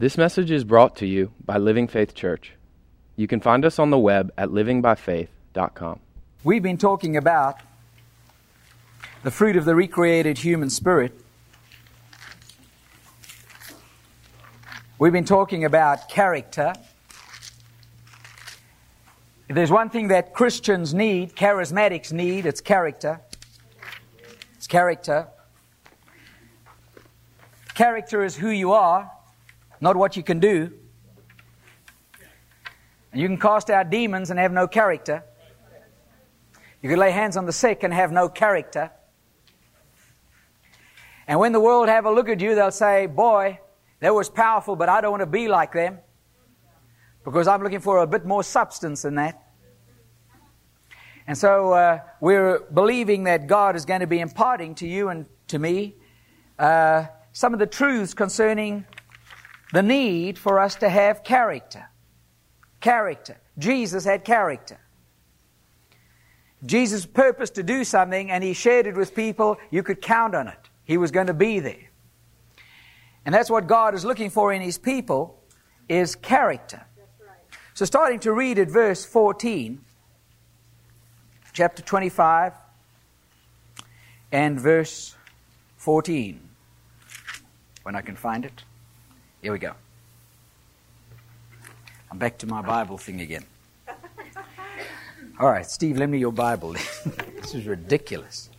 This message is brought to you by Living Faith Church. You can find us on the web at livingbyfaith.com. We've been talking about the fruit of the recreated human spirit. We've been talking about character. If there's one thing that Christians need, charismatics need, it's character. It's character. Character is who you are not what you can do. And you can cast out demons and have no character. You can lay hands on the sick and have no character. And when the world have a look at you, they'll say, Boy, that was powerful, but I don't want to be like them. Because I'm looking for a bit more substance than that. And so uh, we're believing that God is going to be imparting to you and to me uh, some of the truths concerning the need for us to have character. Character. Jesus had character. Jesus' purpose to do something and he shared it with people, you could count on it. He was going to be there. And that's what God is looking for in his people is character. So starting to read at verse 14, chapter 25 and verse 14 when I can find it. Here we go. I'm back to my Bible thing again. All right, Steve, lend me your Bible. this is ridiculous.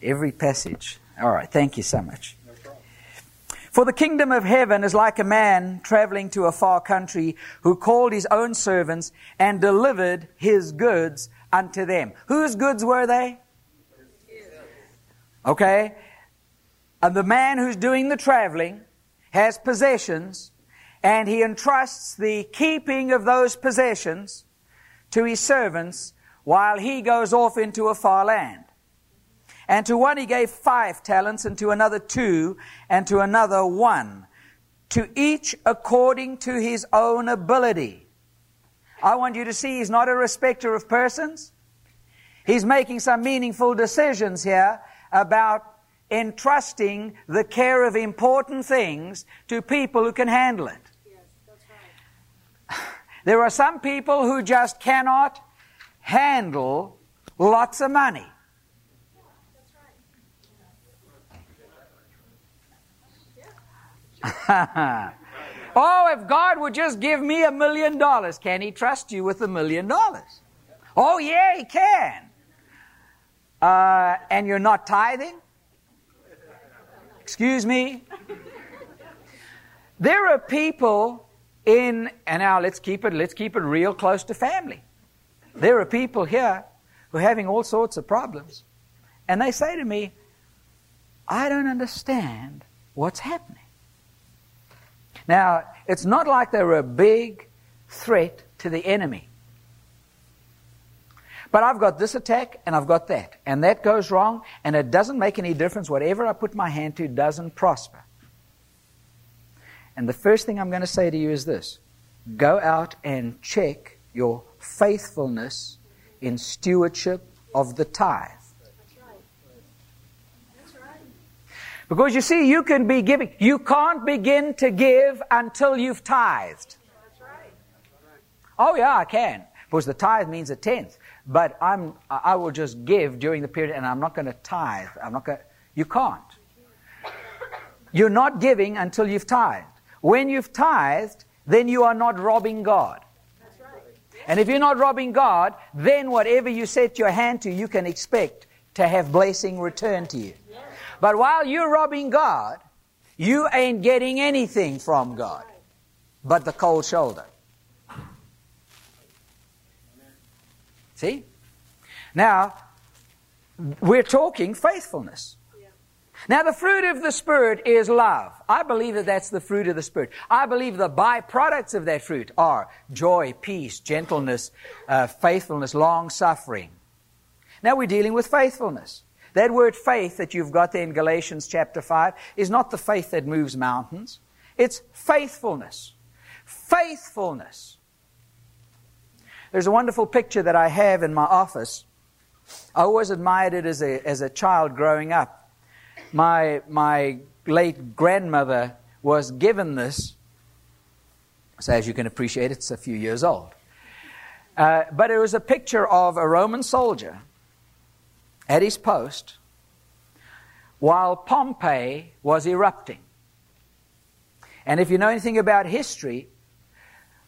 Every passage. All right, thank you so much. For the kingdom of heaven is like a man traveling to a far country who called his own servants and delivered his goods unto them. Whose goods were they? Okay. And the man who's doing the traveling has possessions, and he entrusts the keeping of those possessions to his servants while he goes off into a far land. And to one he gave five talents, and to another two, and to another one, to each according to his own ability. I want you to see he's not a respecter of persons. He's making some meaningful decisions here about entrusting the care of important things to people who can handle it. There are some people who just cannot handle lots of money. oh, if God would just give me a million dollars, can He trust you with a million dollars? Oh, yeah, He can. Uh, and you're not tithing? Excuse me? There are people in, and now let's keep it, let's keep it real close to family. There are people here who are having all sorts of problems. And they say to me, I don't understand what's happening. Now, it's not like they're a big threat to the enemy. But I've got this attack and I've got that. And that goes wrong and it doesn't make any difference. Whatever I put my hand to doesn't prosper. And the first thing I'm going to say to you is this go out and check your faithfulness in stewardship of the tithe. Because you see, you can be giving. You can't begin to give until you've tithed. Oh, yeah, I can. Because the tithe means a tenth but I'm, I will just give during the period and I'm not going to tithe. I'm not going you can't. You're not giving until you've tithed. When you've tithed, then you are not robbing God. And if you're not robbing God, then whatever you set your hand to, you can expect to have blessing returned to you. But while you're robbing God, you ain't getting anything from God but the cold shoulder. See? Now, we're talking faithfulness. Now, the fruit of the Spirit is love. I believe that that's the fruit of the Spirit. I believe the byproducts of that fruit are joy, peace, gentleness, uh, faithfulness, long suffering. Now, we're dealing with faithfulness. That word faith that you've got there in Galatians chapter 5 is not the faith that moves mountains, it's faithfulness. Faithfulness. There's a wonderful picture that I have in my office. I always admired it as a, as a child growing up. My, my late grandmother was given this So, as you can appreciate, it's a few years old. Uh, but it was a picture of a Roman soldier at his post while Pompeii was erupting. And if you know anything about history,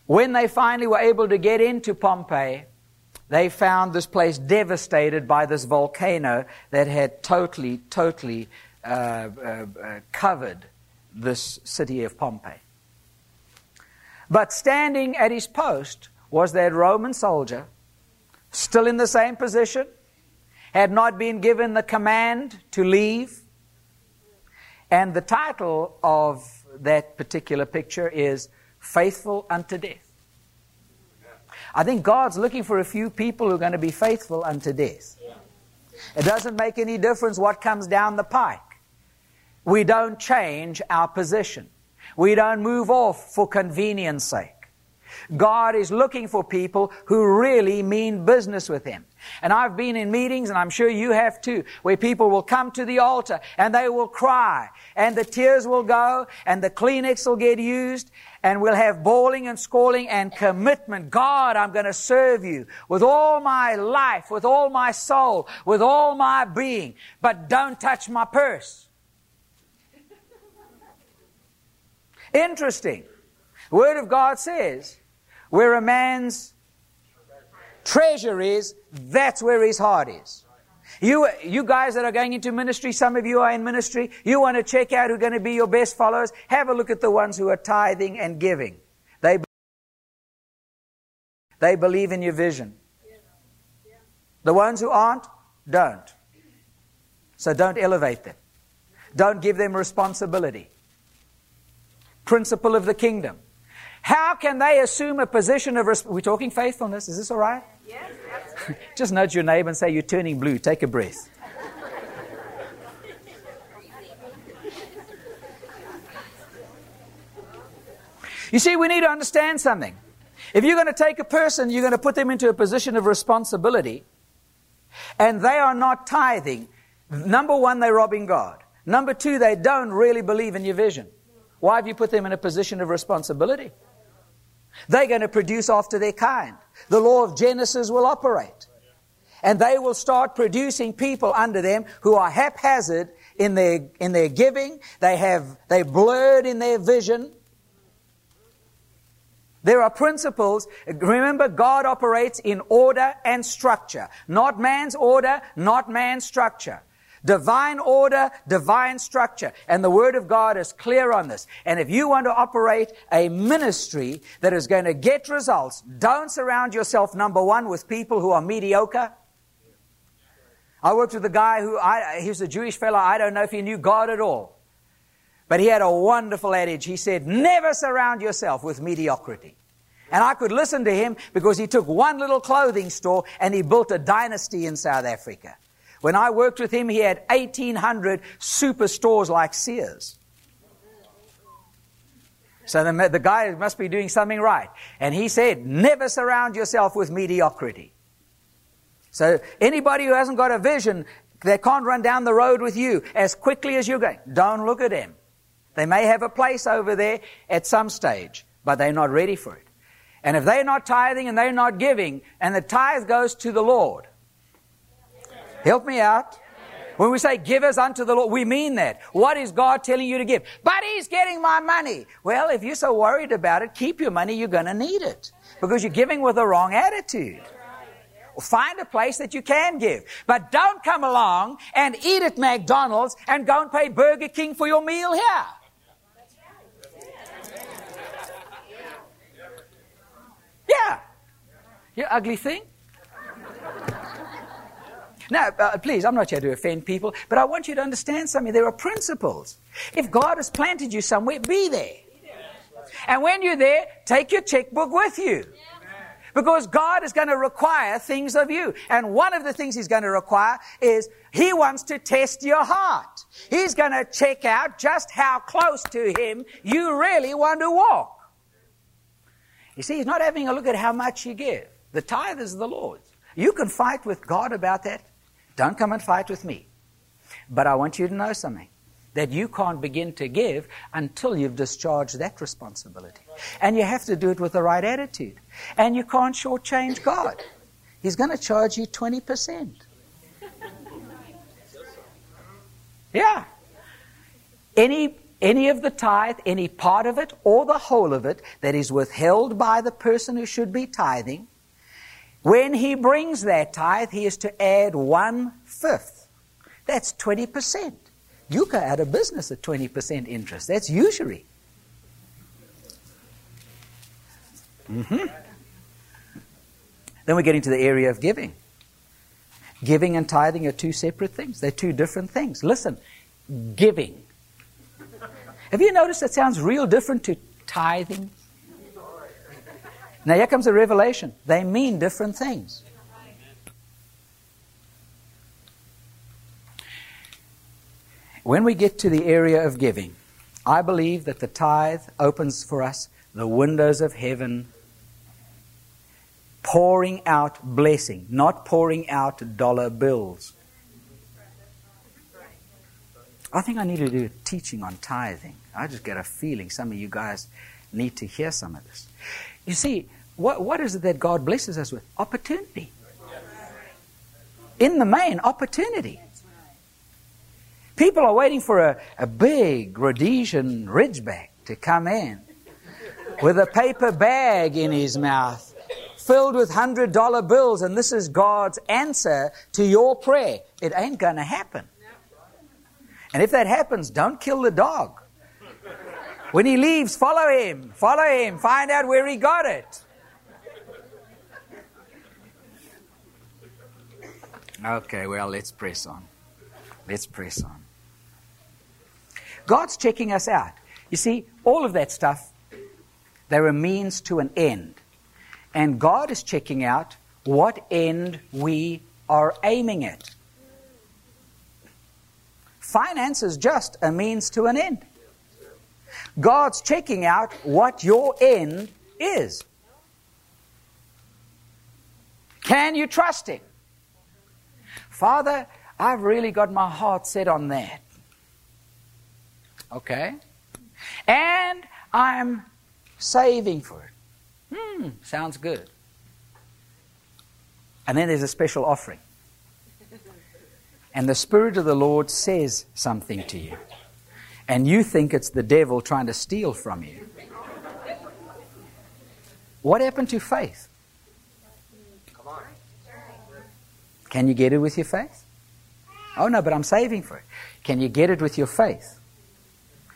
when they finally were able to get into Pompeii, they found this place devastated by this volcano that had totally, totally uh, uh, uh, covered this city of Pompeii. But standing at his post was that Roman soldier, still in the same position, had not been given the command to leave. And the title of that particular picture is Faithful Unto Death. I think God's looking for a few people who are going to be faithful unto death. It doesn't make any difference what comes down the pike. We don't change our position. We don't move off for convenience sake. God is looking for people who really mean business with Him. And I've been in meetings, and I'm sure you have too, where people will come to the altar and they will cry, and the tears will go, and the Kleenex will get used, and we'll have bawling and squalling and commitment. God, I'm going to serve you with all my life, with all my soul, with all my being, but don't touch my purse. Interesting. Word of God says, where a man's treasure is, that's where his heart is. You, you guys that are going into ministry, some of you are in ministry, you want to check out who are going to be your best followers, have a look at the ones who are tithing and giving. They, they believe in your vision. The ones who aren't, don't. So don't elevate them. Don't give them responsibility. Principle of the kingdom. How can they assume a position of responsibility? We're talking faithfulness. Is this all right? Yes. Just nudge your neighbor and say, You're turning blue. Take a breath. you see, we need to understand something. If you're going to take a person, you're going to put them into a position of responsibility, and they are not tithing, number one, they're robbing God. Number two, they don't really believe in your vision. Why have you put them in a position of responsibility? They're going to produce after their kind. The law of Genesis will operate. And they will start producing people under them who are haphazard in their, in their giving. They have, they blurred in their vision. There are principles. Remember, God operates in order and structure. Not man's order, not man's structure. Divine order, divine structure. And the Word of God is clear on this. And if you want to operate a ministry that is going to get results, don't surround yourself, number one, with people who are mediocre. I worked with a guy who, I, he was a Jewish fellow. I don't know if he knew God at all. But he had a wonderful adage. He said, never surround yourself with mediocrity. And I could listen to him because he took one little clothing store and he built a dynasty in South Africa. When I worked with him, he had 1,800 superstores like Sears. So the, the guy must be doing something right. And he said, never surround yourself with mediocrity. So anybody who hasn't got a vision, they can't run down the road with you as quickly as you're going. Don't look at them. They may have a place over there at some stage, but they're not ready for it. And if they're not tithing and they're not giving, and the tithe goes to the Lord, Help me out. When we say give us unto the Lord, we mean that. What is God telling you to give? But He's getting my money. Well, if you're so worried about it, keep your money. You're going to need it because you're giving with the wrong attitude. Find a place that you can give. But don't come along and eat at McDonald's and go and pay Burger King for your meal here. Yeah. You ugly thing. Now, uh, please, I'm not here to offend people, but I want you to understand something. There are principles. If God has planted you somewhere, be there. And when you're there, take your checkbook with you. Because God is going to require things of you. And one of the things He's going to require is He wants to test your heart. He's going to check out just how close to Him you really want to walk. You see, He's not having a look at how much you give. The tithe is the Lord's. You can fight with God about that don't come and fight with me. But I want you to know something. that you can't begin to give until you've discharged that responsibility. And you have to do it with the right attitude. And you can't shortchange God. He's going to charge you 20%. Yeah. Any, any of the tithe, any part of it, or the whole of it that is withheld by the person who should be tithing, when he brings that tithe, he is to add one fifth. That's 20%. You go out of business at 20% interest. That's usury. Mm-hmm. Then we get into the area of giving. Giving and tithing are two separate things. They're two different things. Listen, giving. Have you noticed it sounds real different to tithing? Now here comes a revelation. They mean different things. When we get to the area of giving, I believe that the tithe opens for us the windows of heaven, pouring out blessing, not pouring out dollar bills. I think I need to do a teaching on tithing. I just get a feeling some of you guys need to hear some of this. You see, what, what is it that God blesses us with? Opportunity. In the main, opportunity. People are waiting for a, a big Rhodesian Ridgeback to come in with a paper bag in his mouth filled with hundred dollar bills, and this is God's answer to your prayer. It ain't going to happen. And if that happens, don't kill the dog. When he leaves, follow him. Follow him. Find out where he got it. Okay, well, let's press on. Let's press on. God's checking us out. You see, all of that stuff, they're a means to an end. And God is checking out what end we are aiming at. Finance is just a means to an end. God's checking out what your end is. Can you trust Him? Father, I've really got my heart set on that. Okay? And I'm saving for it. Hmm, sounds good. And then there's a special offering. And the Spirit of the Lord says something to you. And you think it's the devil trying to steal from you. What happened to faith? Can you get it with your faith? Oh no, but I'm saving for it. Can you get it with your faith?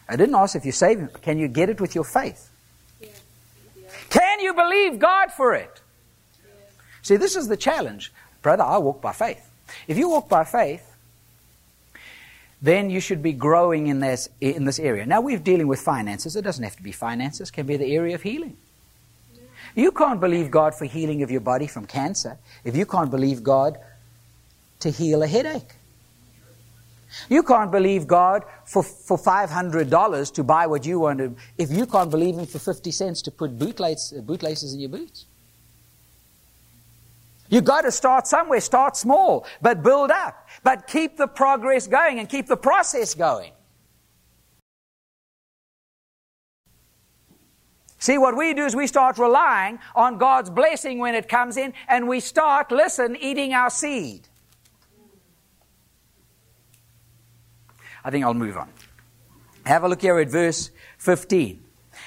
I didn't ask if you're saving. Can you get it with your faith? Can you believe God for it? See, this is the challenge. Brother, I walk by faith. If you walk by faith, then you should be growing in this, in this area. Now, we're dealing with finances. It doesn't have to be finances, it can be the area of healing. You can't believe God for healing of your body from cancer if you can't believe God to heal a headache. You can't believe God for, for $500 to buy what you want to, if you can't believe Him for 50 cents to put bootlaces, bootlaces in your boots. You've got to start somewhere. Start small, but build up. But keep the progress going and keep the process going. See, what we do is we start relying on God's blessing when it comes in, and we start, listen, eating our seed. I think I'll move on. Have a look here at verse 15.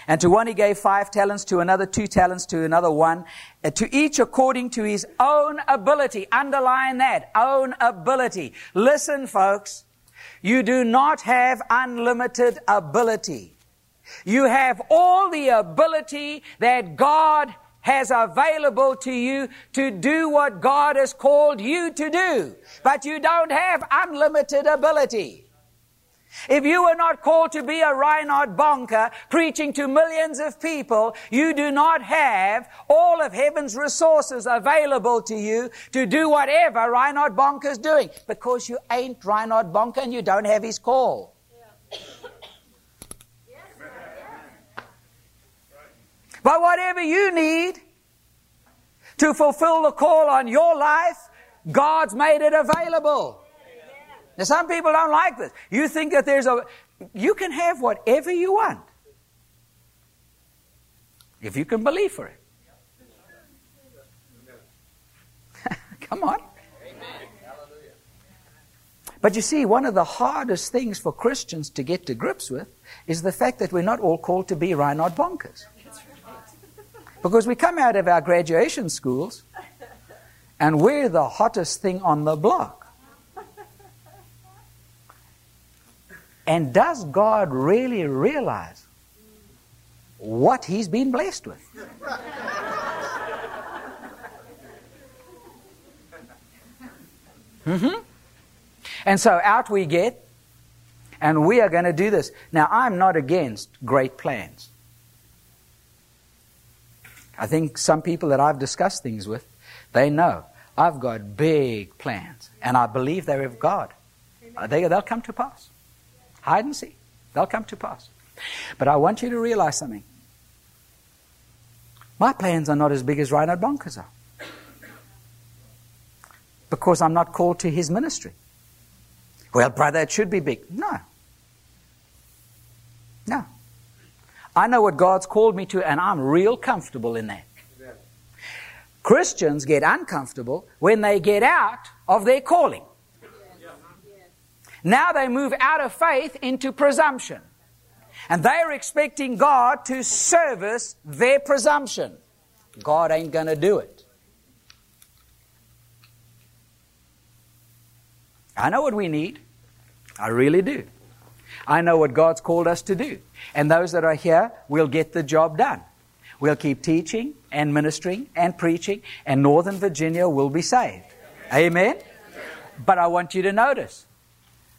And to one he gave five talents, to another two talents, to another one, uh, to each according to his own ability. Underline that, own ability. Listen, folks, you do not have unlimited ability. You have all the ability that God has available to you to do what God has called you to do. But you don't have unlimited ability. If you were not called to be a Reinhard Bonnke preaching to millions of people, you do not have all of heaven's resources available to you to do whatever Reinhard Bonnke is doing because you ain't Reinhard Bonnke and you don't have his call. But whatever you need to fulfill the call on your life, God's made it available. Now, some people don't like this. You think that there's a. You can have whatever you want if you can believe for it. Come on. But you see, one of the hardest things for Christians to get to grips with is the fact that we're not all called to be Reinhard Bonnkes. Because we come out of our graduation schools and we're the hottest thing on the block. And does God really realize what he's been blessed with? Mm-hmm. And so out we get, and we are going to do this. Now, I'm not against great plans. I think some people that I've discussed things with, they know I've got big plans, and I believe they're of God. They, they'll come to pass. Hide and seek. They'll come to pass. But I want you to realize something. My plans are not as big as Reinhard Bonnke's are. Because I'm not called to his ministry. Well, brother, it should be big. No. No. I know what God's called me to, and I'm real comfortable in that. Christians get uncomfortable when they get out of their calling. Now they move out of faith into presumption. And they are expecting God to service their presumption. God ain't going to do it. I know what we need. I really do. I know what God's called us to do. And those that are here will get the job done. We'll keep teaching and ministering and preaching, and Northern Virginia will be saved. Amen? But I want you to notice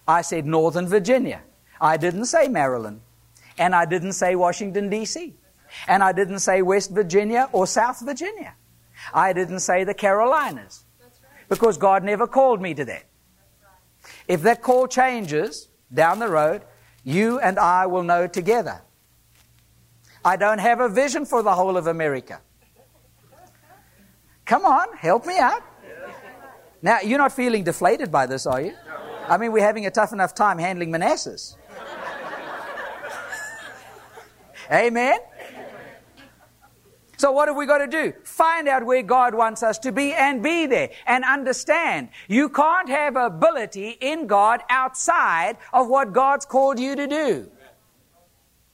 I said Northern Virginia. I didn't say Maryland. And I didn't say Washington, D.C. And I didn't say West Virginia or South Virginia. I didn't say the Carolinas. Because God never called me to that. If that call changes down the road, you and I will know together. I don't have a vision for the whole of America. Come on, help me out. Now, you're not feeling deflated by this, are you? I mean, we're having a tough enough time handling Manassas. Amen? So what have we got to do? Find out where God wants us to be and be there and understand. You can't have ability in God outside of what God's called you to do.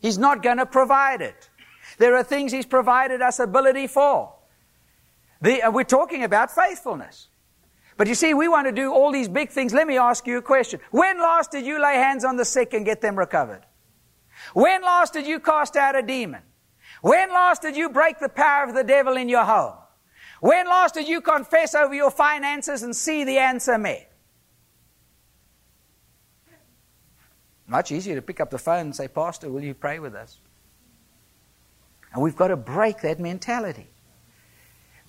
He's not going to provide it. There are things He's provided us ability for. The, uh, we're talking about faithfulness. But you see, we want to do all these big things. Let me ask you a question. When last did you lay hands on the sick and get them recovered? When last did you cast out a demon? When last did you break the power of the devil in your home? When last did you confess over your finances and see the answer met? Much easier to pick up the phone and say, Pastor, will you pray with us? And we've got to break that mentality.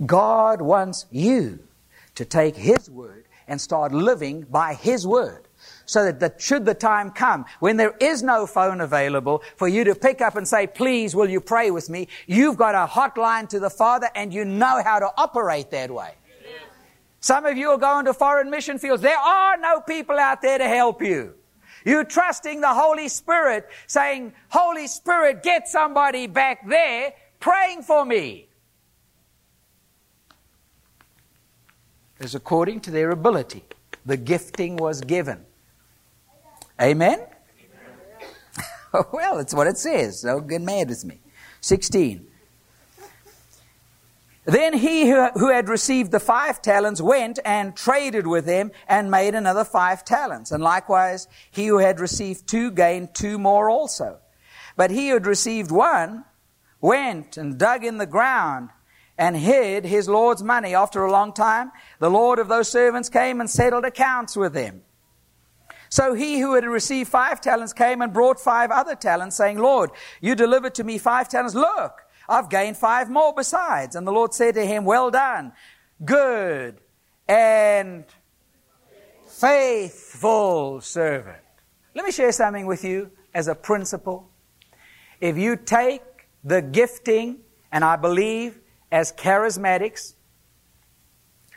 God wants you to take His word and start living by His word so that should the time come when there is no phone available for you to pick up and say, please, will you pray with me? You've got a hotline to the Father and you know how to operate that way. Some of you are going to foreign mission fields. There are no people out there to help you. You're trusting the Holy Spirit, saying, Holy Spirit, get somebody back there praying for me. As according to their ability. The gifting was given. Amen? well, it's what it says. Don't get mad with me. 16. Then he who had received the five talents went and traded with them and made another five talents. And likewise, he who had received two gained two more also. But he who had received one went and dug in the ground and hid his Lord's money. After a long time, the Lord of those servants came and settled accounts with them. So he who had received five talents came and brought five other talents, saying, Lord, you delivered to me five talents. Look, I've gained five more besides. And the Lord said to him, Well done, good and faithful servant. Let me share something with you as a principle. If you take the gifting, and I believe as charismatics,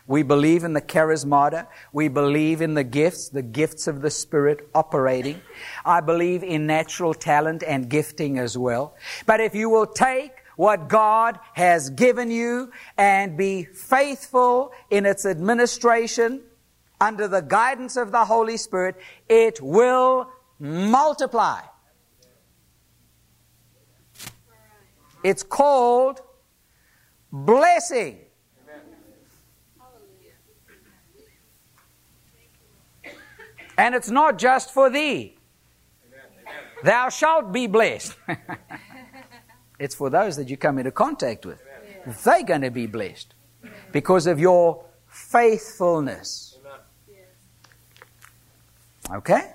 We believe in the charismata. We believe in the gifts, the gifts of the Spirit operating. I believe in natural talent and gifting as well. But if you will take what God has given you and be faithful in its administration under the guidance of the Holy Spirit, it will multiply. It's called blessing. And it's not just for thee. Thou shalt be blessed. it's for those that you come into contact with. They're going to be blessed because of your faithfulness. Okay?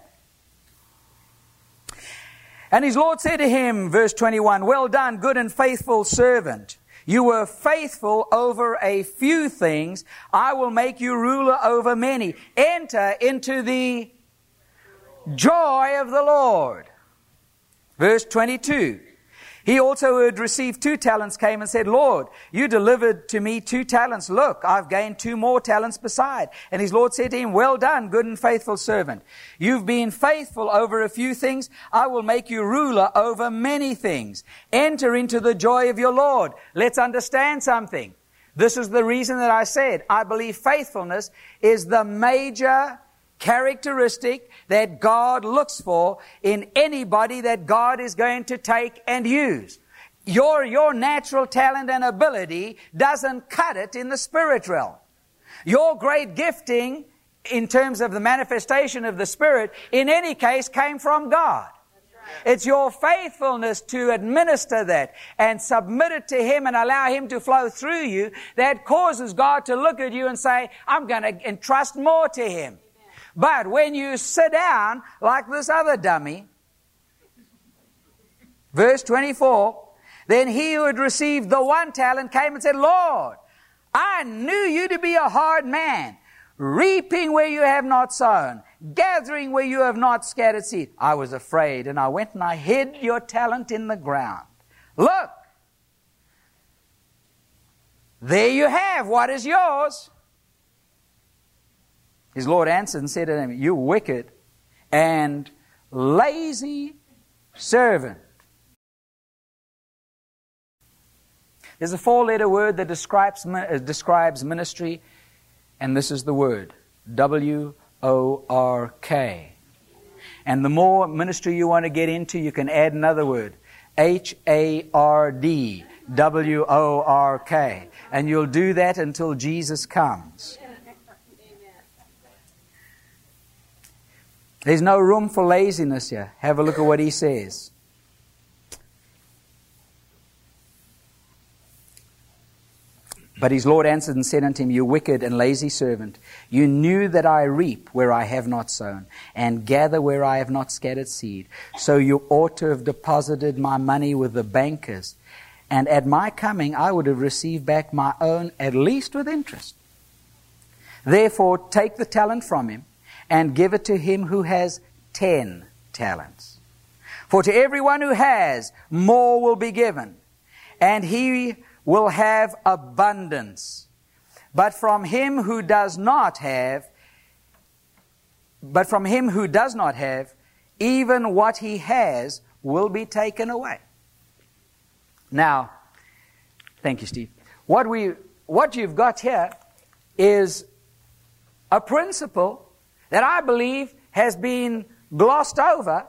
And his Lord said to him, verse 21, Well done, good and faithful servant. You were faithful over a few things. I will make you ruler over many. Enter into the joy of the Lord. Verse 22. He also who had received two talents came and said, Lord, you delivered to me two talents. Look, I've gained two more talents beside. And his Lord said to him, Well done, good and faithful servant. You've been faithful over a few things. I will make you ruler over many things. Enter into the joy of your Lord. Let's understand something. This is the reason that I said, I believe faithfulness is the major characteristic that God looks for in anybody that God is going to take and use. Your, your natural talent and ability doesn't cut it in the spirit realm. Your great gifting in terms of the manifestation of the Spirit, in any case, came from God. It's your faithfulness to administer that and submit it to Him and allow Him to flow through you that causes God to look at you and say, I'm going to entrust more to Him. But when you sit down like this other dummy, verse 24, then he who had received the one talent came and said, Lord, I knew you to be a hard man, reaping where you have not sown, gathering where you have not scattered seed. I was afraid, and I went and I hid your talent in the ground. Look, there you have what is yours. His Lord answered and said to him, You wicked and lazy servant. There's a four letter word that describes, uh, describes ministry, and this is the word W O R K. And the more ministry you want to get into, you can add another word H A R D W O R K. And you'll do that until Jesus comes. There's no room for laziness here. Have a look at what he says. But his Lord answered and said unto him, You wicked and lazy servant, you knew that I reap where I have not sown, and gather where I have not scattered seed. So you ought to have deposited my money with the bankers, and at my coming I would have received back my own, at least with interest. Therefore, take the talent from him and give it to him who has ten talents. For to everyone who has, more will be given, and he will have abundance. But from him who does not have, but from him who does not have, even what he has will be taken away. Now, thank you, Steve. What we, what you've got here is a principle that I believe has been glossed over.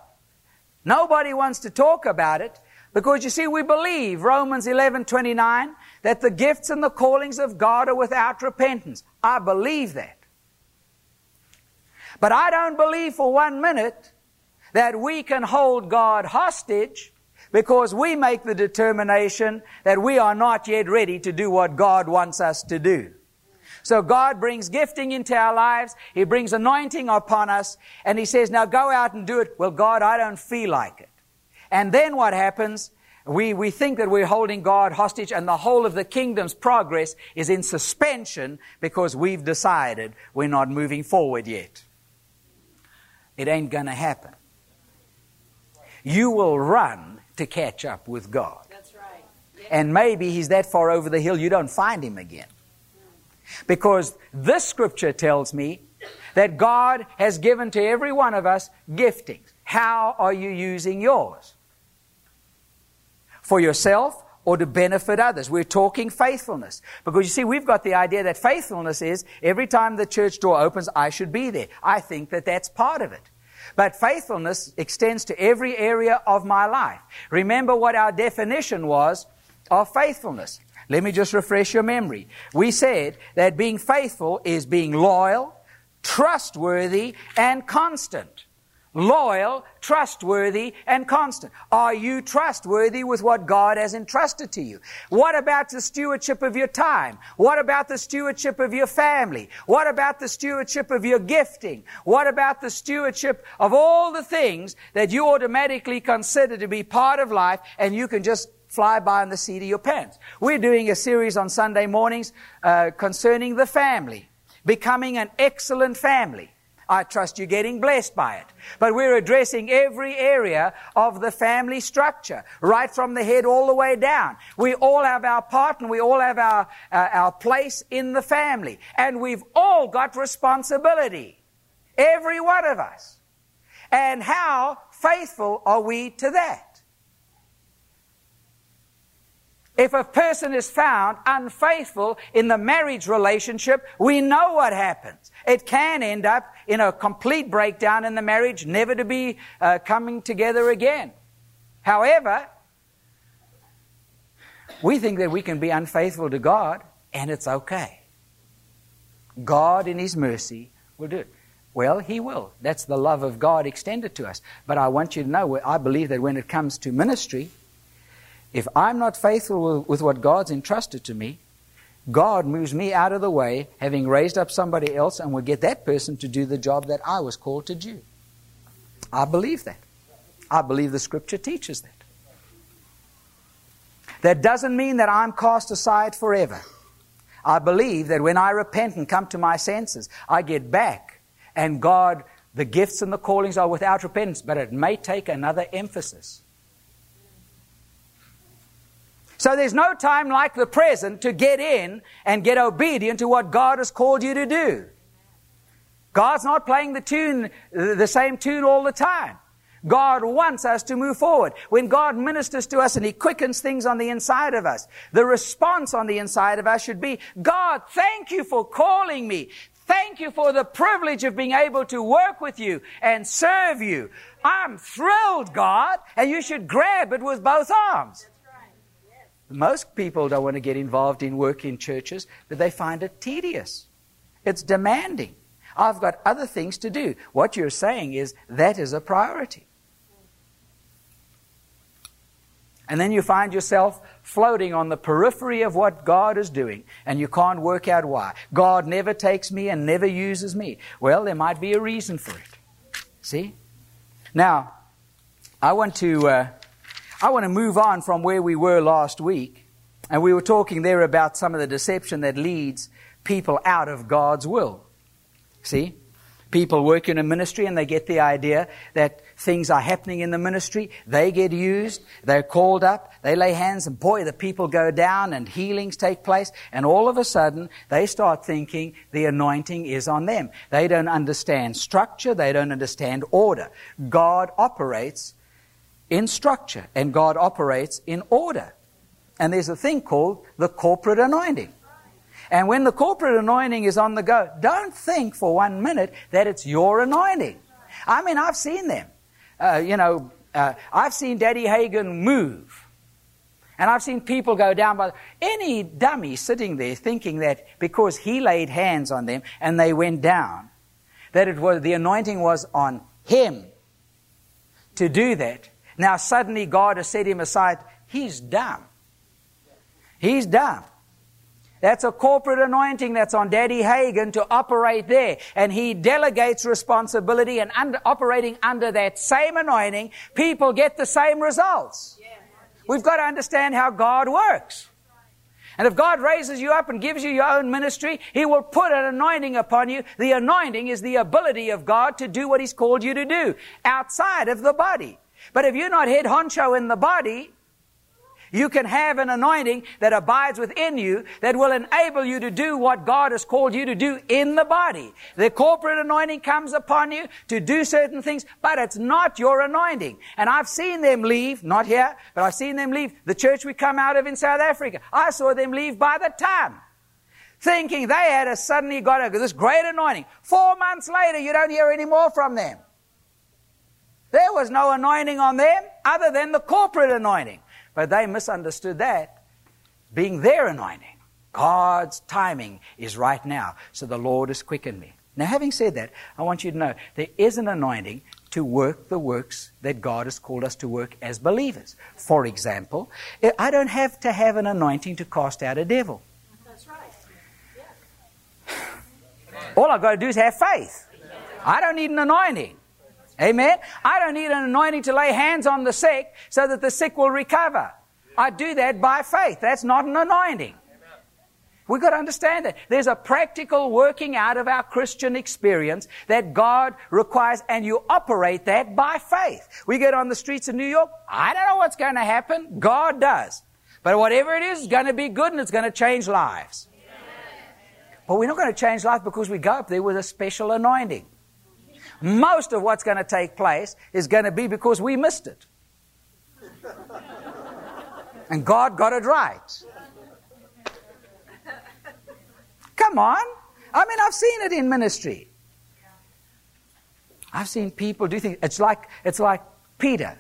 Nobody wants to talk about it because you see, we believe, Romans 11 29, that the gifts and the callings of God are without repentance. I believe that. But I don't believe for one minute that we can hold God hostage because we make the determination that we are not yet ready to do what God wants us to do. So God brings gifting into our lives. He brings anointing upon us. And He says, now go out and do it. Well, God, I don't feel like it. And then what happens? We, we think that we're holding God hostage and the whole of the kingdom's progress is in suspension because we've decided we're not moving forward yet. It ain't gonna happen. You will run to catch up with God. That's right. And maybe He's that far over the hill you don't find Him again. Because this scripture tells me that God has given to every one of us giftings. How are you using yours? For yourself or to benefit others. We're talking faithfulness. Because you see, we've got the idea that faithfulness is every time the church door opens, I should be there. I think that that's part of it. But faithfulness extends to every area of my life. Remember what our definition was of faithfulness. Let me just refresh your memory. We said that being faithful is being loyal, trustworthy, and constant. Loyal, trustworthy, and constant. Are you trustworthy with what God has entrusted to you? What about the stewardship of your time? What about the stewardship of your family? What about the stewardship of your gifting? What about the stewardship of all the things that you automatically consider to be part of life and you can just fly by in the seat of your pants? We're doing a series on Sunday mornings uh, concerning the family, becoming an excellent family. I trust you're getting blessed by it. But we're addressing every area of the family structure, right from the head all the way down. We all have our part and we all have our, uh, our place in the family. And we've all got responsibility. Every one of us. And how faithful are we to that? If a person is found unfaithful in the marriage relationship, we know what happens. It can end up in a complete breakdown in the marriage, never to be uh, coming together again. However, we think that we can be unfaithful to God, and it's okay. God, in His mercy, will do it. Well, He will. That's the love of God extended to us. But I want you to know, I believe that when it comes to ministry, if I'm not faithful with what God's entrusted to me, God moves me out of the way, having raised up somebody else, and will get that person to do the job that I was called to do. I believe that. I believe the scripture teaches that. That doesn't mean that I'm cast aside forever. I believe that when I repent and come to my senses, I get back, and God, the gifts and the callings are without repentance, but it may take another emphasis. So there's no time like the present to get in and get obedient to what God has called you to do. God's not playing the tune, the same tune all the time. God wants us to move forward. When God ministers to us and He quickens things on the inside of us, the response on the inside of us should be, God, thank you for calling me. Thank you for the privilege of being able to work with you and serve you. I'm thrilled, God, and you should grab it with both arms. Most people don't want to get involved in work in churches, but they find it tedious. It's demanding. I've got other things to do. What you're saying is that is a priority. And then you find yourself floating on the periphery of what God is doing, and you can't work out why. God never takes me and never uses me. Well, there might be a reason for it. See? Now, I want to uh, I want to move on from where we were last week. And we were talking there about some of the deception that leads people out of God's will. See? People work in a ministry and they get the idea that things are happening in the ministry. They get used. They're called up. They lay hands and boy, the people go down and healings take place. And all of a sudden, they start thinking the anointing is on them. They don't understand structure. They don't understand order. God operates in structure, and God operates in order. And there's a thing called the corporate anointing. And when the corporate anointing is on the go, don't think for one minute that it's your anointing. I mean, I've seen them. Uh, you know, uh, I've seen Daddy Hagin move. And I've seen people go down by any dummy sitting there thinking that because he laid hands on them and they went down, that it was the anointing was on him to do that. Now suddenly God has set him aside. He's dumb. He's dumb. That's a corporate anointing that's on Daddy Hagin to operate there. And he delegates responsibility and under, operating under that same anointing, people get the same results. We've got to understand how God works. And if God raises you up and gives you your own ministry, He will put an anointing upon you. The anointing is the ability of God to do what He's called you to do outside of the body. But if you're not head honcho in the body, You can have an anointing that abides within you that will enable you to do what God has called you to do in the body. The corporate anointing comes upon you to do certain things, but it's not your anointing. And I've seen them leave, not here, but I've seen them leave the church we come out of in South Africa. I saw them leave by the ton. Thinking they had a suddenly got a, this great anointing. Four months later, you don't hear any more from them. There was no anointing on them other than the corporate anointing. But they misunderstood that being their anointing. God's timing is right now. So the Lord has quickened me. Now, having said that, I want you to know there is an anointing to work the works that God has called us to work as believers. For example, eh, I don't have to have an anointing to cast out a devil. That's right. Yeah. All I've got to do is have faith. I don't need an anointing. Amen. I don't need an anointing to lay hands on the sick so that the sick will recover. I do that by faith. That's not an anointing. We've got to understand that. There's a practical working out of our Christian experience that God requires, and you operate that by faith. We get on the streets of New York, I don't know what's going to happen. God does. But whatever it is, it's going to be good and it's going to change lives. But we're not going to change lives because we go up there with a special anointing. Most of what's going to take place is going to be because we missed it. And God got it right. Come on. I mean, I've seen it in ministry. I've seen people do things. It's like, it's like Peter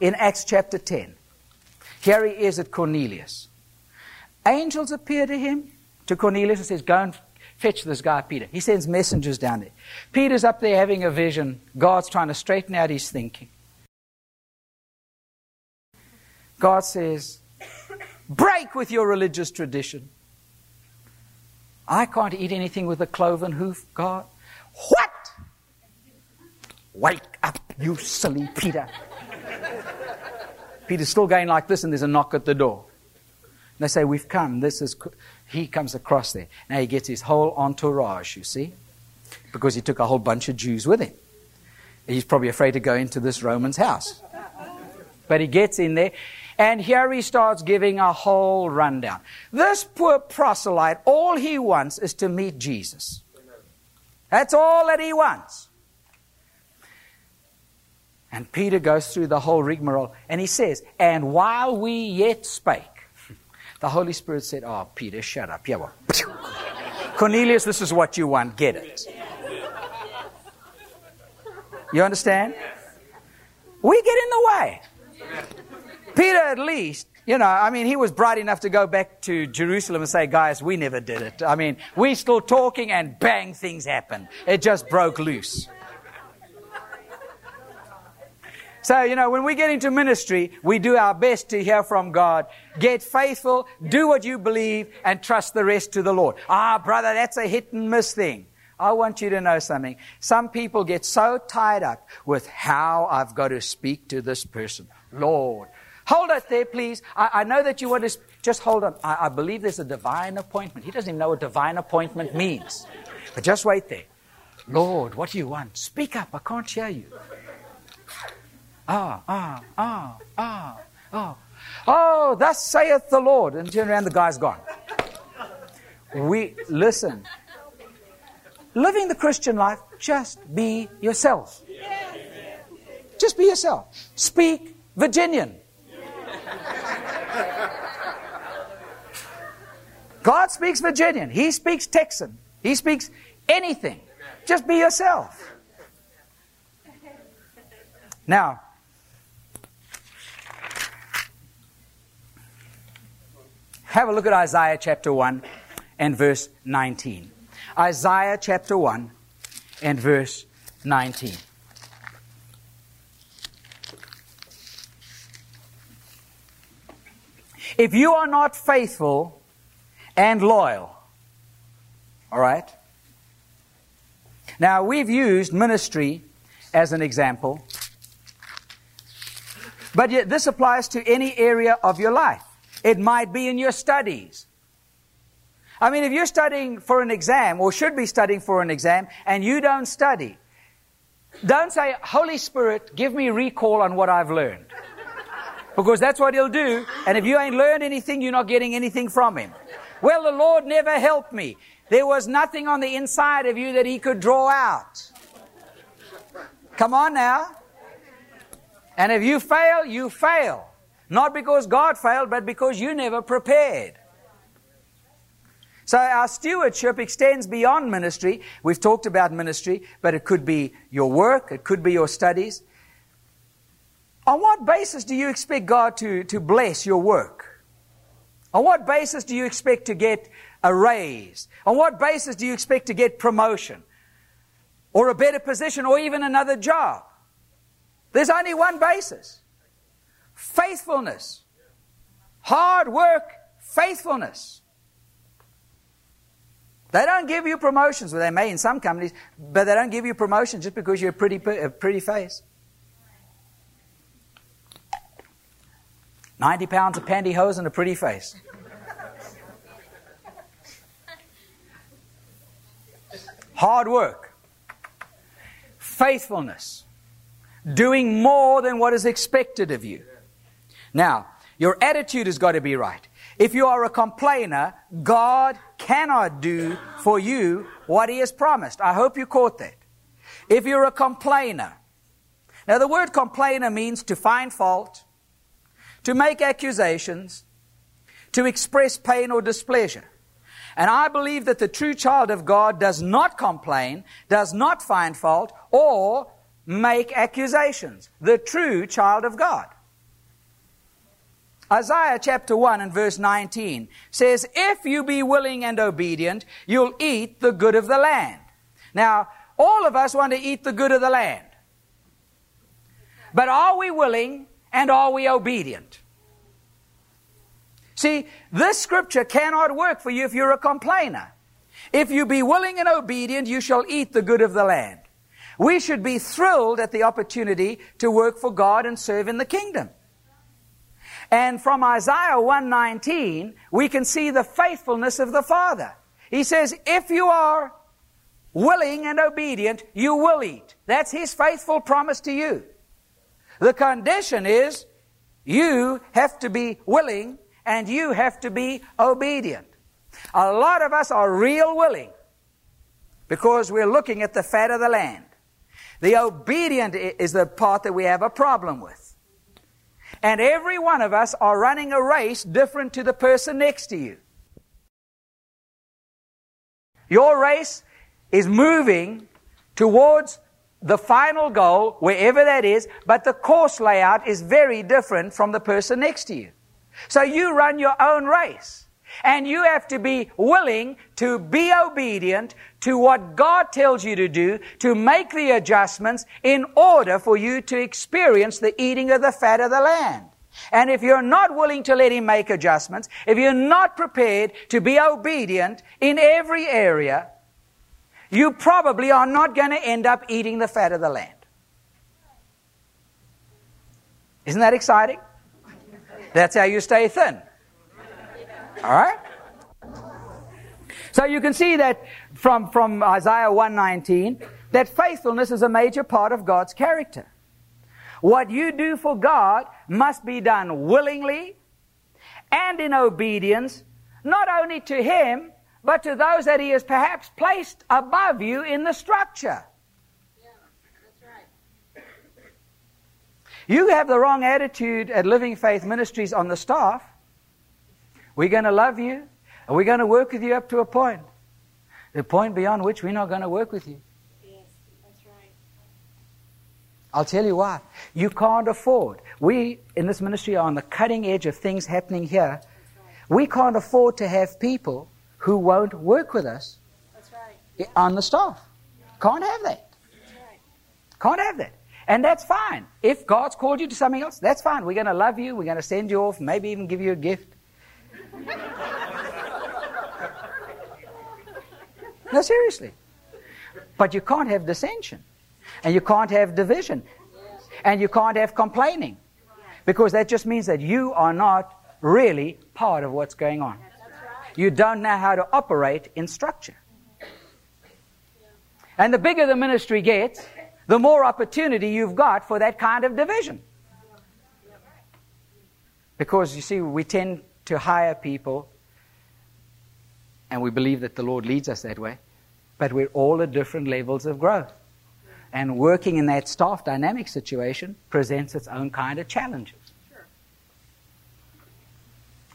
in Acts chapter 10. Here he is at Cornelius. Angels appear to him, to Cornelius, and says, Go and fetch this guy, Peter. He sends messengers down there. Peter's up there having a vision. God's trying to straighten out his thinking. God says, Break with your religious tradition. I can't eat anything with a cloven hoof, God. What? Wake up, you silly Peter. Peter's still going like this, and there's a knock at the door. And they say, We've come. This is he comes across there. Now he gets his whole entourage, you see, because he took a whole bunch of Jews with him. He's probably afraid to go into this Roman's house. But he gets in there, and here he starts giving a whole rundown. This poor proselyte, all he wants is to meet Jesus. That's all that he wants. And Peter goes through the whole rigmarole, and he says, And while we yet spake, the Holy Spirit said, Oh, Peter, shut up. Yeah, well. Cornelius, this is what you want. Get it. You understand? We get in the way. Peter, at least, you know, I mean, he was bright enough to go back to Jerusalem and say, guys, we never did it. I mean, we're still talking and bang, things happen. It just broke loose. So, you know, when we get into ministry, we do our best to hear from God. Get faithful, do what you believe, and trust the rest to the Lord. Ah, brother, that's a hit and miss thing. I want you to know something. Some people get so tied up with how I've got to speak to this person. Lord, hold it there, please. I, I know that you want to, just hold on. I, I believe there's a divine appointment. He doesn't even know what divine appointment means. But just wait there. Lord, what do you want? Speak up. I can't hear you ah, ah, ah, ah, ah. Oh, thus saith the Lord. And turn around, the guy's gone. We, listen. Living the Christian life, just be yourself. Just be yourself. Speak Virginian. God speaks Virginian. He speaks Texan. He speaks anything. Just be yourself. Now, Have a look at Isaiah chapter 1 and verse 19. Isaiah chapter 1 and verse 19. If you are not faithful and loyal, all right? Now, we've used ministry as an example, but yet this applies to any area of your life. It might be in your studies. I mean, if you're studying for an exam, or should be studying for an exam, and you don't study, don't say, Holy Spirit, give me recall on what I've learned. Because that's what he'll do. And if you ain't learned anything, you're not getting anything from him. Well, the Lord never helped me. There was nothing on the inside of you that he could draw out. Come on now. And if you fail, you fail. Not because God failed, but because you never prepared. So our stewardship extends beyond ministry. We've talked about ministry, but it could be your work, it could be your studies. On what basis do you expect God to, to bless your work? On what basis do you expect to get a raise? On what basis do you expect to get promotion? Or a better position or even another job? There's only one basis. Faithfulness. Hard work, faithfulness. They don't give you promotions. Well, they may in some companies, but they don't give you promotions just because you're a pretty, a pretty face. 90 pounds of pantyhose and a pretty face. Hard work, faithfulness, doing more than what is expected of you. Now, your attitude has got to be right. If you are a complainer, God cannot do for you what He has promised. I hope you caught that. If you're a complainer, now the word complainer means to find fault, to make accusations, to express pain or displeasure. And I believe that the true child of God does not complain, does not find fault, or make accusations. The true child of God. Isaiah chapter 1 and verse 19 says, If you be willing and obedient, you'll eat the good of the land. Now, all of us want to eat the good of the land. But are we willing and are we obedient? See, this scripture cannot work for you if you're a complainer. If you be willing and obedient, you shall eat the good of the land. We should be thrilled at the opportunity to work for God and serve in the kingdom. And from Isaiah 119, we can see the faithfulness of the Father. He says, if you are willing and obedient, you will eat. That's His faithful promise to you. The condition is you have to be willing and you have to be obedient. A lot of us are real willing because we're looking at the fat of the land. The obedient is the part that we have a problem with. And every one of us are running a race different to the person next to you. Your race is moving towards the final goal, wherever that is, but the course layout is very different from the person next to you. So you run your own race. And you have to be willing to be obedient to what God tells you to do, to make the adjustments in order for you to experience the eating of the fat of the land. And if you're not willing to let Him make adjustments, if you're not prepared to be obedient in every area, you probably are not going to end up eating the fat of the land. Isn't that exciting? That's how you stay thin. All right? So you can see that from, from Isaiah 119 that faithfulness is a major part of God's character. What you do for God must be done willingly and in obedience, not only to Him, but to those that He has perhaps placed above you in the structure. You have the wrong attitude at Living Faith Ministries on the staff. We're going to love you, and we're going to work with you up to a point. The point beyond which we're not going to work with you. Yes, that's right. I'll tell you why. You can't afford. We, in this ministry, are on the cutting edge of things happening here. We can't afford to have people who won't work with us That's right. on the staff. Can't have that. Can't have that. And that's fine. If God's called you to something else, that's fine. We're going to love you. We're going to send you off, maybe even give you a gift. No, seriously. But you can't have dissension. And you can't have division. And you can't have complaining. Because that just means that you are not really part of what's going on. You don't know how to operate in structure. And the bigger the ministry gets, the more opportunity you've got for that kind of division. Because you see, we tend to hire people, and we believe that the Lord leads us that way, but we're all at different levels of growth. And working in that staff dynamic situation presents its own kind of challenges.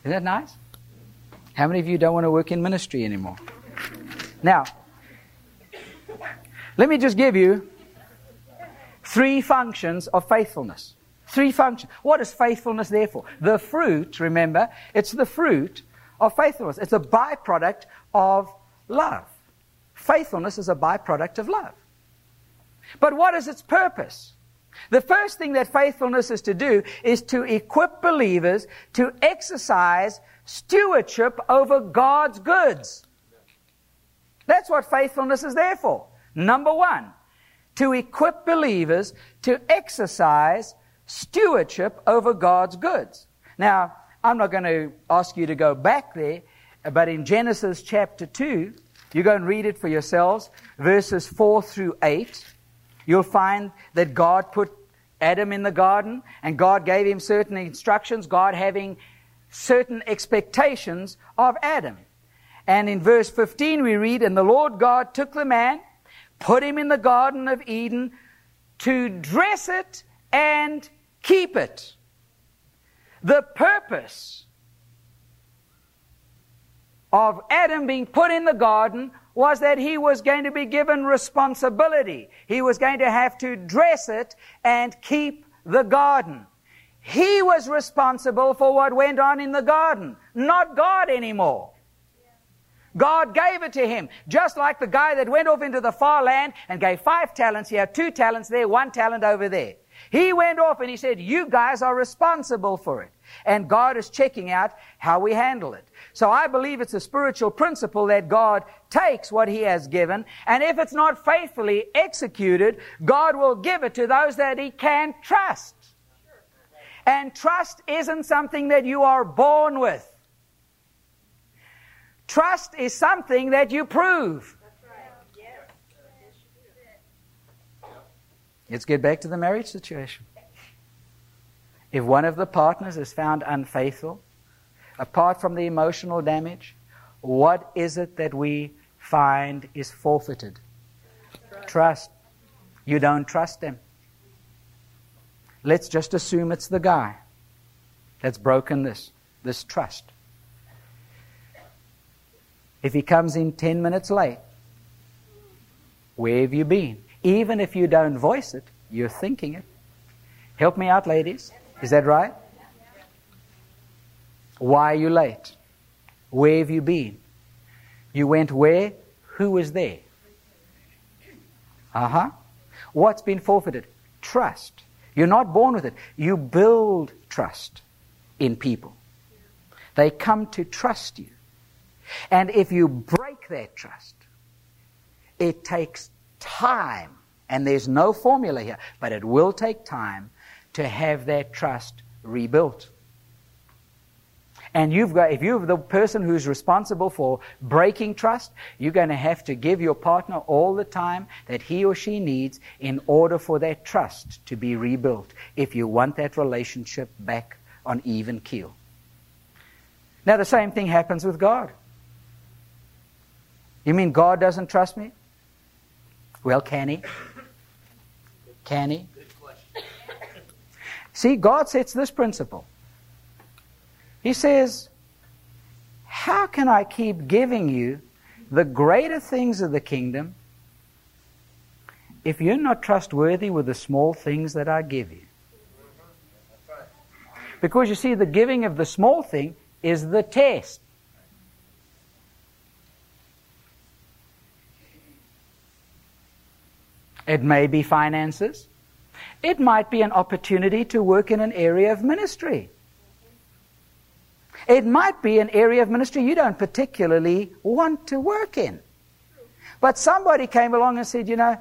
Isn't that nice? How many of you don't want to work in ministry anymore? Now, let me just give you three functions of faithfulness. Three functions. What is faithfulness there for? The fruit, remember, it's the fruit of faithfulness. It's a byproduct of love. Faithfulness is a byproduct of love. But what is its purpose? The first thing that faithfulness is to do is to equip believers to exercise stewardship over God's goods. That's what faithfulness is there for. Number one, to equip believers to exercise stewardship over God's goods. Now, I'm not going to ask you to go back there, but in Genesis chapter 2, you go and read it for yourselves, verses 4 through 8. You'll find that God put Adam in the garden and God gave him certain instructions, God having certain expectations of Adam. And in verse 15 we read, And the Lord God took the man, put him in the Garden of Eden to dress it and keep it. The purpose of Adam being put in the garden was that he was going to be given responsibility. He was going to have to dress it and keep the garden. He was responsible for what went on in the garden, not God anymore. God gave it to him. Just like the guy that went off into the far land and gave five talents here, two talents there, one talent over there. He went off and he said, You guys are responsible for it. And God is checking out how we handle it. So I believe it's a spiritual principle that God takes what He has given, and if it's not faithfully executed, God will give it to those that He can trust. And trust isn't something that you are born with. Trust is something that you prove. Let's get back to the marriage situation. If one of the partners is found unfaithful, apart from the emotional damage, what is it that we find is forfeited? Trust. trust. You don't trust them. Let's just assume it's the guy that's broken this, this trust. If he comes in 10 minutes late, where have you been? Even if you don't voice it, you're thinking it. Help me out, ladies. Is that right? Why are you late? Where have you been? You went where? Who was there? Uh huh. What's been forfeited? Trust. You're not born with it. You build trust in people. They come to trust you. And if you break that trust, it takes time, and there's no formula here, but it will take time to have that trust rebuilt. And you've got, if you're the person who's responsible for breaking trust, you're going to have to give your partner all the time that he or she needs in order for that trust to be rebuilt if you want that relationship back on even keel. Now, the same thing happens with God. You mean God doesn't trust me? Well, can He? Can He? See, God sets this principle. He says, How can I keep giving you the greater things of the kingdom if you're not trustworthy with the small things that I give you? Because you see, the giving of the small thing is the test. It may be finances. It might be an opportunity to work in an area of ministry. It might be an area of ministry you don't particularly want to work in. But somebody came along and said, You know,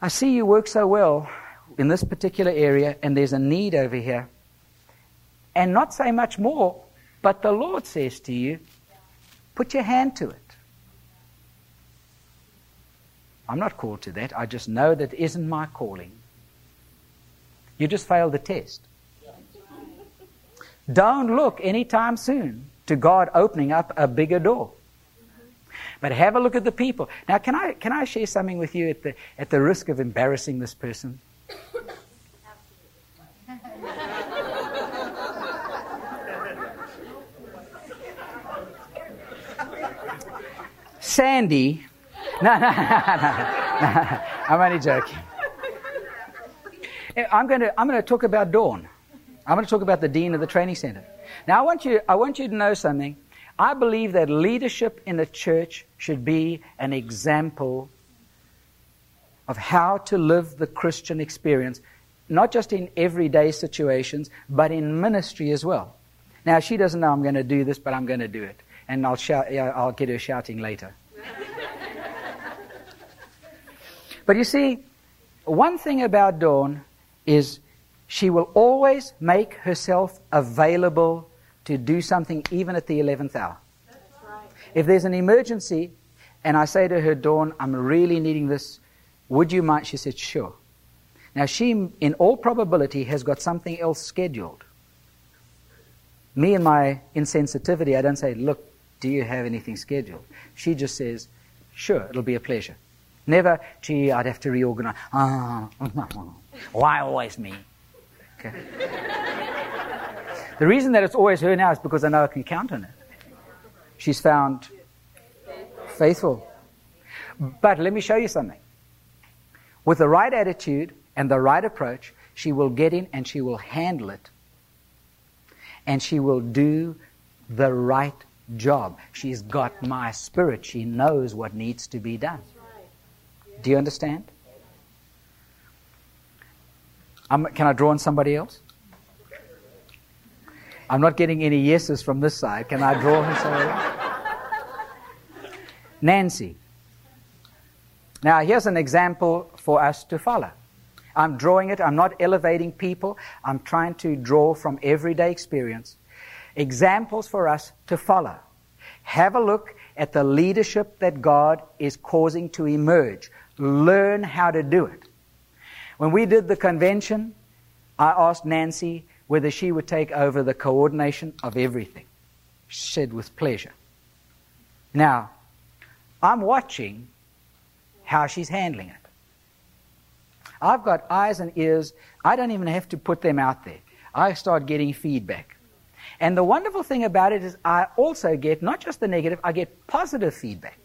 I see you work so well in this particular area, and there's a need over here. And not say much more, but the Lord says to you, Put your hand to it. I'm not called to that. I just know that isn't my calling. You just failed the test. Don't look anytime soon to God opening up a bigger door. But have a look at the people. Now, can I, can I share something with you at the, at the risk of embarrassing this person? Sandy, no, no, no, I'm only joking. Eh, I'm going to I'm going to talk about Dawn. I'm going to talk about the dean of the training center. Now, I want you I want you to know something. I believe that leadership in a church should be an example of how to live the Christian experience, not just in everyday situations, but in ministry as well. Now, she doesn't know I'm going to do this, but I'm going to do it. And I'll, shout, I'll get her shouting later. But you see, one thing about Dawn is she will always make herself available to do something even at the 11th hour. Right. If there's an emergency and I say to her, Dawn, I'm really needing this, would you mind? She said, sure. Now, she, in all probability, has got something else scheduled. Me and my insensitivity, I don't say, look, do you have anything scheduled? She just says, sure, it'll be a pleasure. Never, gee, I'd have to reorganize. Ah, why always me? Okay. The reason that it's always her now is because I know I can count on it. She's found faithful. But let me show you something. With the right attitude and the right approach, she will get in and she will handle it. And she will do the right job. She's got my spirit. She knows what needs to be done. Do you understand? I'm, can I draw on somebody else? I'm not getting any yeses from this side. Can I draw her Nancy. Now, here's an example for us to follow. I'm drawing it. I'm not elevating people. I'm trying to draw from everyday experience examples for us to follow. Have a look at the leadership that God is causing to emerge. Learn how to do it. When we did the convention, I asked Nancy whether she would take over the coordination of everything. She said with pleasure. Now, I'm watching how she's handling it. I've got eyes and ears. I don't even have to put them out there. I start getting feedback. And the wonderful thing about it is I also get not just the negative, I get positive feedback.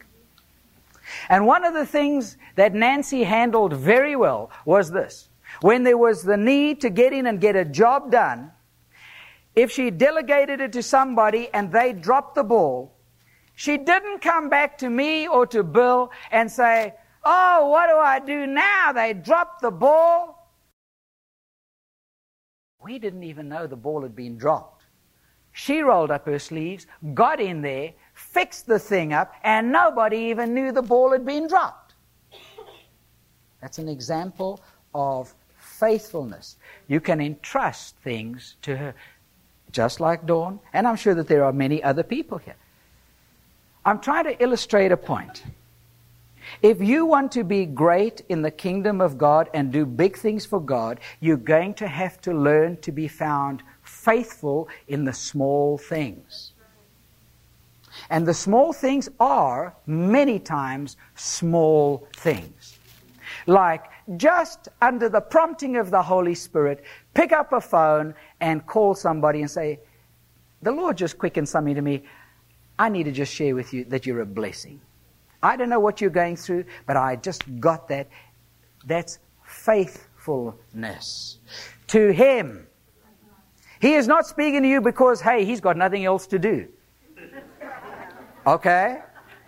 And one of the things that Nancy handled very well was this. When there was the need to get in and get a job done, if she delegated it to somebody and they dropped the ball, she didn't come back to me or to Bill and say, Oh, what do I do now? They dropped the ball. We didn't even know the ball had been dropped. She rolled up her sleeves, got in there, fixed the thing up, and nobody even knew the ball had been dropped. That's an example of faithfulness. You can entrust things to her, just like Dawn, and I'm sure that there are many other people here. I'm trying to illustrate a point. If you want to be great in the kingdom of God and do big things for God, you're going to have to learn to be found faithful in the small things. And the small things are many times small things. Like just under the prompting of the Holy Spirit, pick up a phone and call somebody and say, The Lord just quickened something to me. I need to just share with you that you're a blessing. I don't know what you're going through, but I just got that. That's faithfulness. To Him. He is not speaking to you because, hey, He's got nothing else to do. Okay?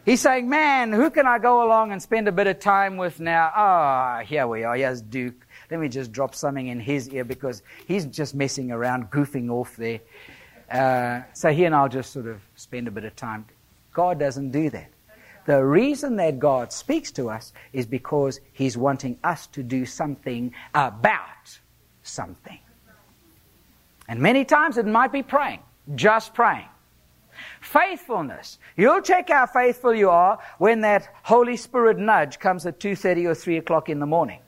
He's saying, man, who can I go along and spend a bit of time with now? Ah, oh, here we are. Here's Duke. Let me just drop something in his ear because he's just messing around, goofing off there. Uh, so he and I'll just sort of spend a bit of time. God doesn't do that. The reason that God speaks to us is because He's wanting us to do something about something. And many times it might be praying, just praying. Faithfulness. You'll check how faithful you are when that Holy Spirit nudge comes at 2.30 or 3 o'clock in the morning.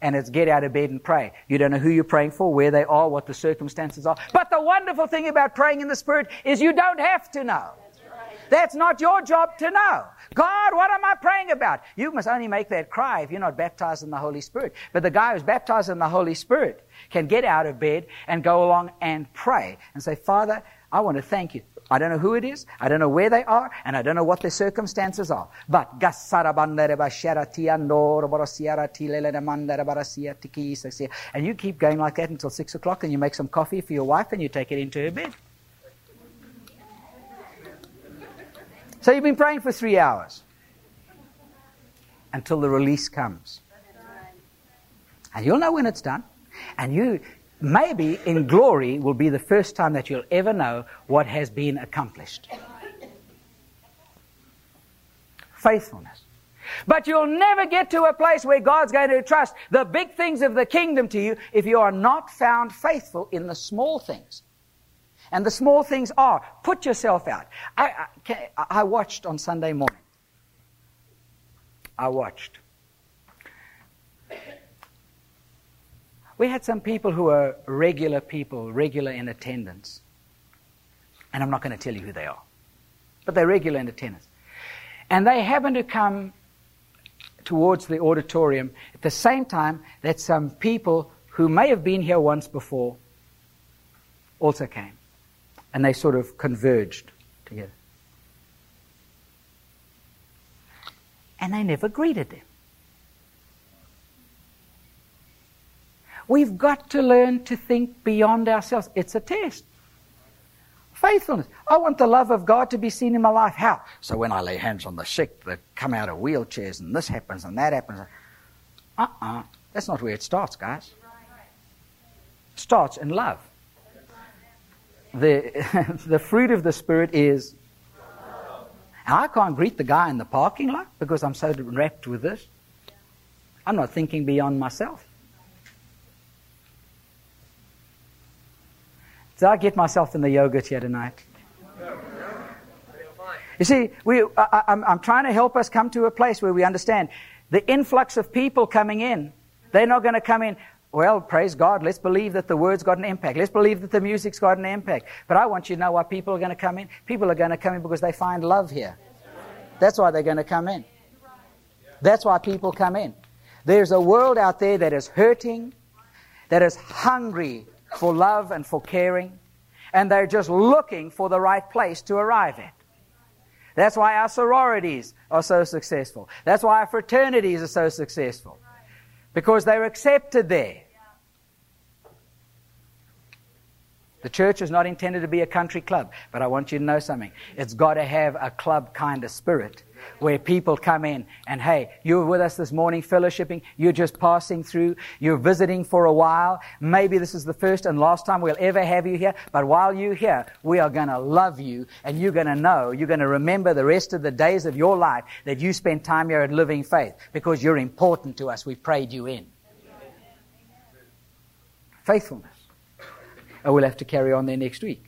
and it's get out of bed and pray. You don't know who you're praying for, where they are, what the circumstances are. But the wonderful thing about praying in the Spirit is you don't have to know. That's not your job to know. God, what am I praying about? You must only make that cry if you're not baptized in the Holy Spirit. But the guy who's baptized in the Holy Spirit can get out of bed and go along and pray and say, Father, I want to thank you. I don't know who it is, I don't know where they are, and I don't know what their circumstances are. But and you keep going like that until six o'clock, and you make some coffee for your wife, and you take it into her bed. So you've been praying for three hours until the release comes. And you'll know when it's done. And you, maybe in glory, will be the first time that you'll ever know what has been accomplished. Faithfulness. But you'll never get to a place where God's going to trust the big things of the kingdom to you if you are not found faithful in the small things. And the small things are put yourself out. I, I, I watched on Sunday morning. I watched. We had some people who are regular people, regular in attendance. And I'm not going to tell you who they are. But they're regular in attendance. And they happened to come towards the auditorium at the same time that some people who may have been here once before also came and they sort of converged together. And they never greeted them. We've got to learn to think beyond ourselves. It's a test. Faithfulness. I want the love of God to be seen in my life. How? So when I lay hands on the sick, they come out of wheelchairs, and this happens and that happens. Uh uh-uh. uh. That's not where it starts, guys. It starts in love the, the fruit of the Spirit is. And I can't greet the guy in the parking lot because I'm so wrapped with this. I'm not thinking beyond myself. Did I get myself in the yogurt here tonight? You see, we, I, I'm, I'm trying to help us come to a place where we understand the influx of people coming in. They're not going to come in. Well, praise God. Let's believe that the word's got an impact. Let's believe that the music's got an impact. But I want you to know why people are going to come in. People are going to come in because they find love here. That's why they're going to come in. That's why people come in. There's a world out there that is hurting, that is hungry for love and for caring, and they're just looking for the right place to arrive at. That's why our sororities are so successful. That's why our fraternities are so successful because they're accepted there. The church is not intended to be a country club, but I want you to know something. It's got to have a club kind of spirit where people come in and, hey, you're with us this morning fellowshipping, you're just passing through, you're visiting for a while. Maybe this is the first and last time we'll ever have you here, but while you're here, we are going to love you and you're going to know, you're going to remember the rest of the days of your life that you spent time here at Living Faith because you're important to us. We prayed you in. Faithfulness. And we'll have to carry on there next week.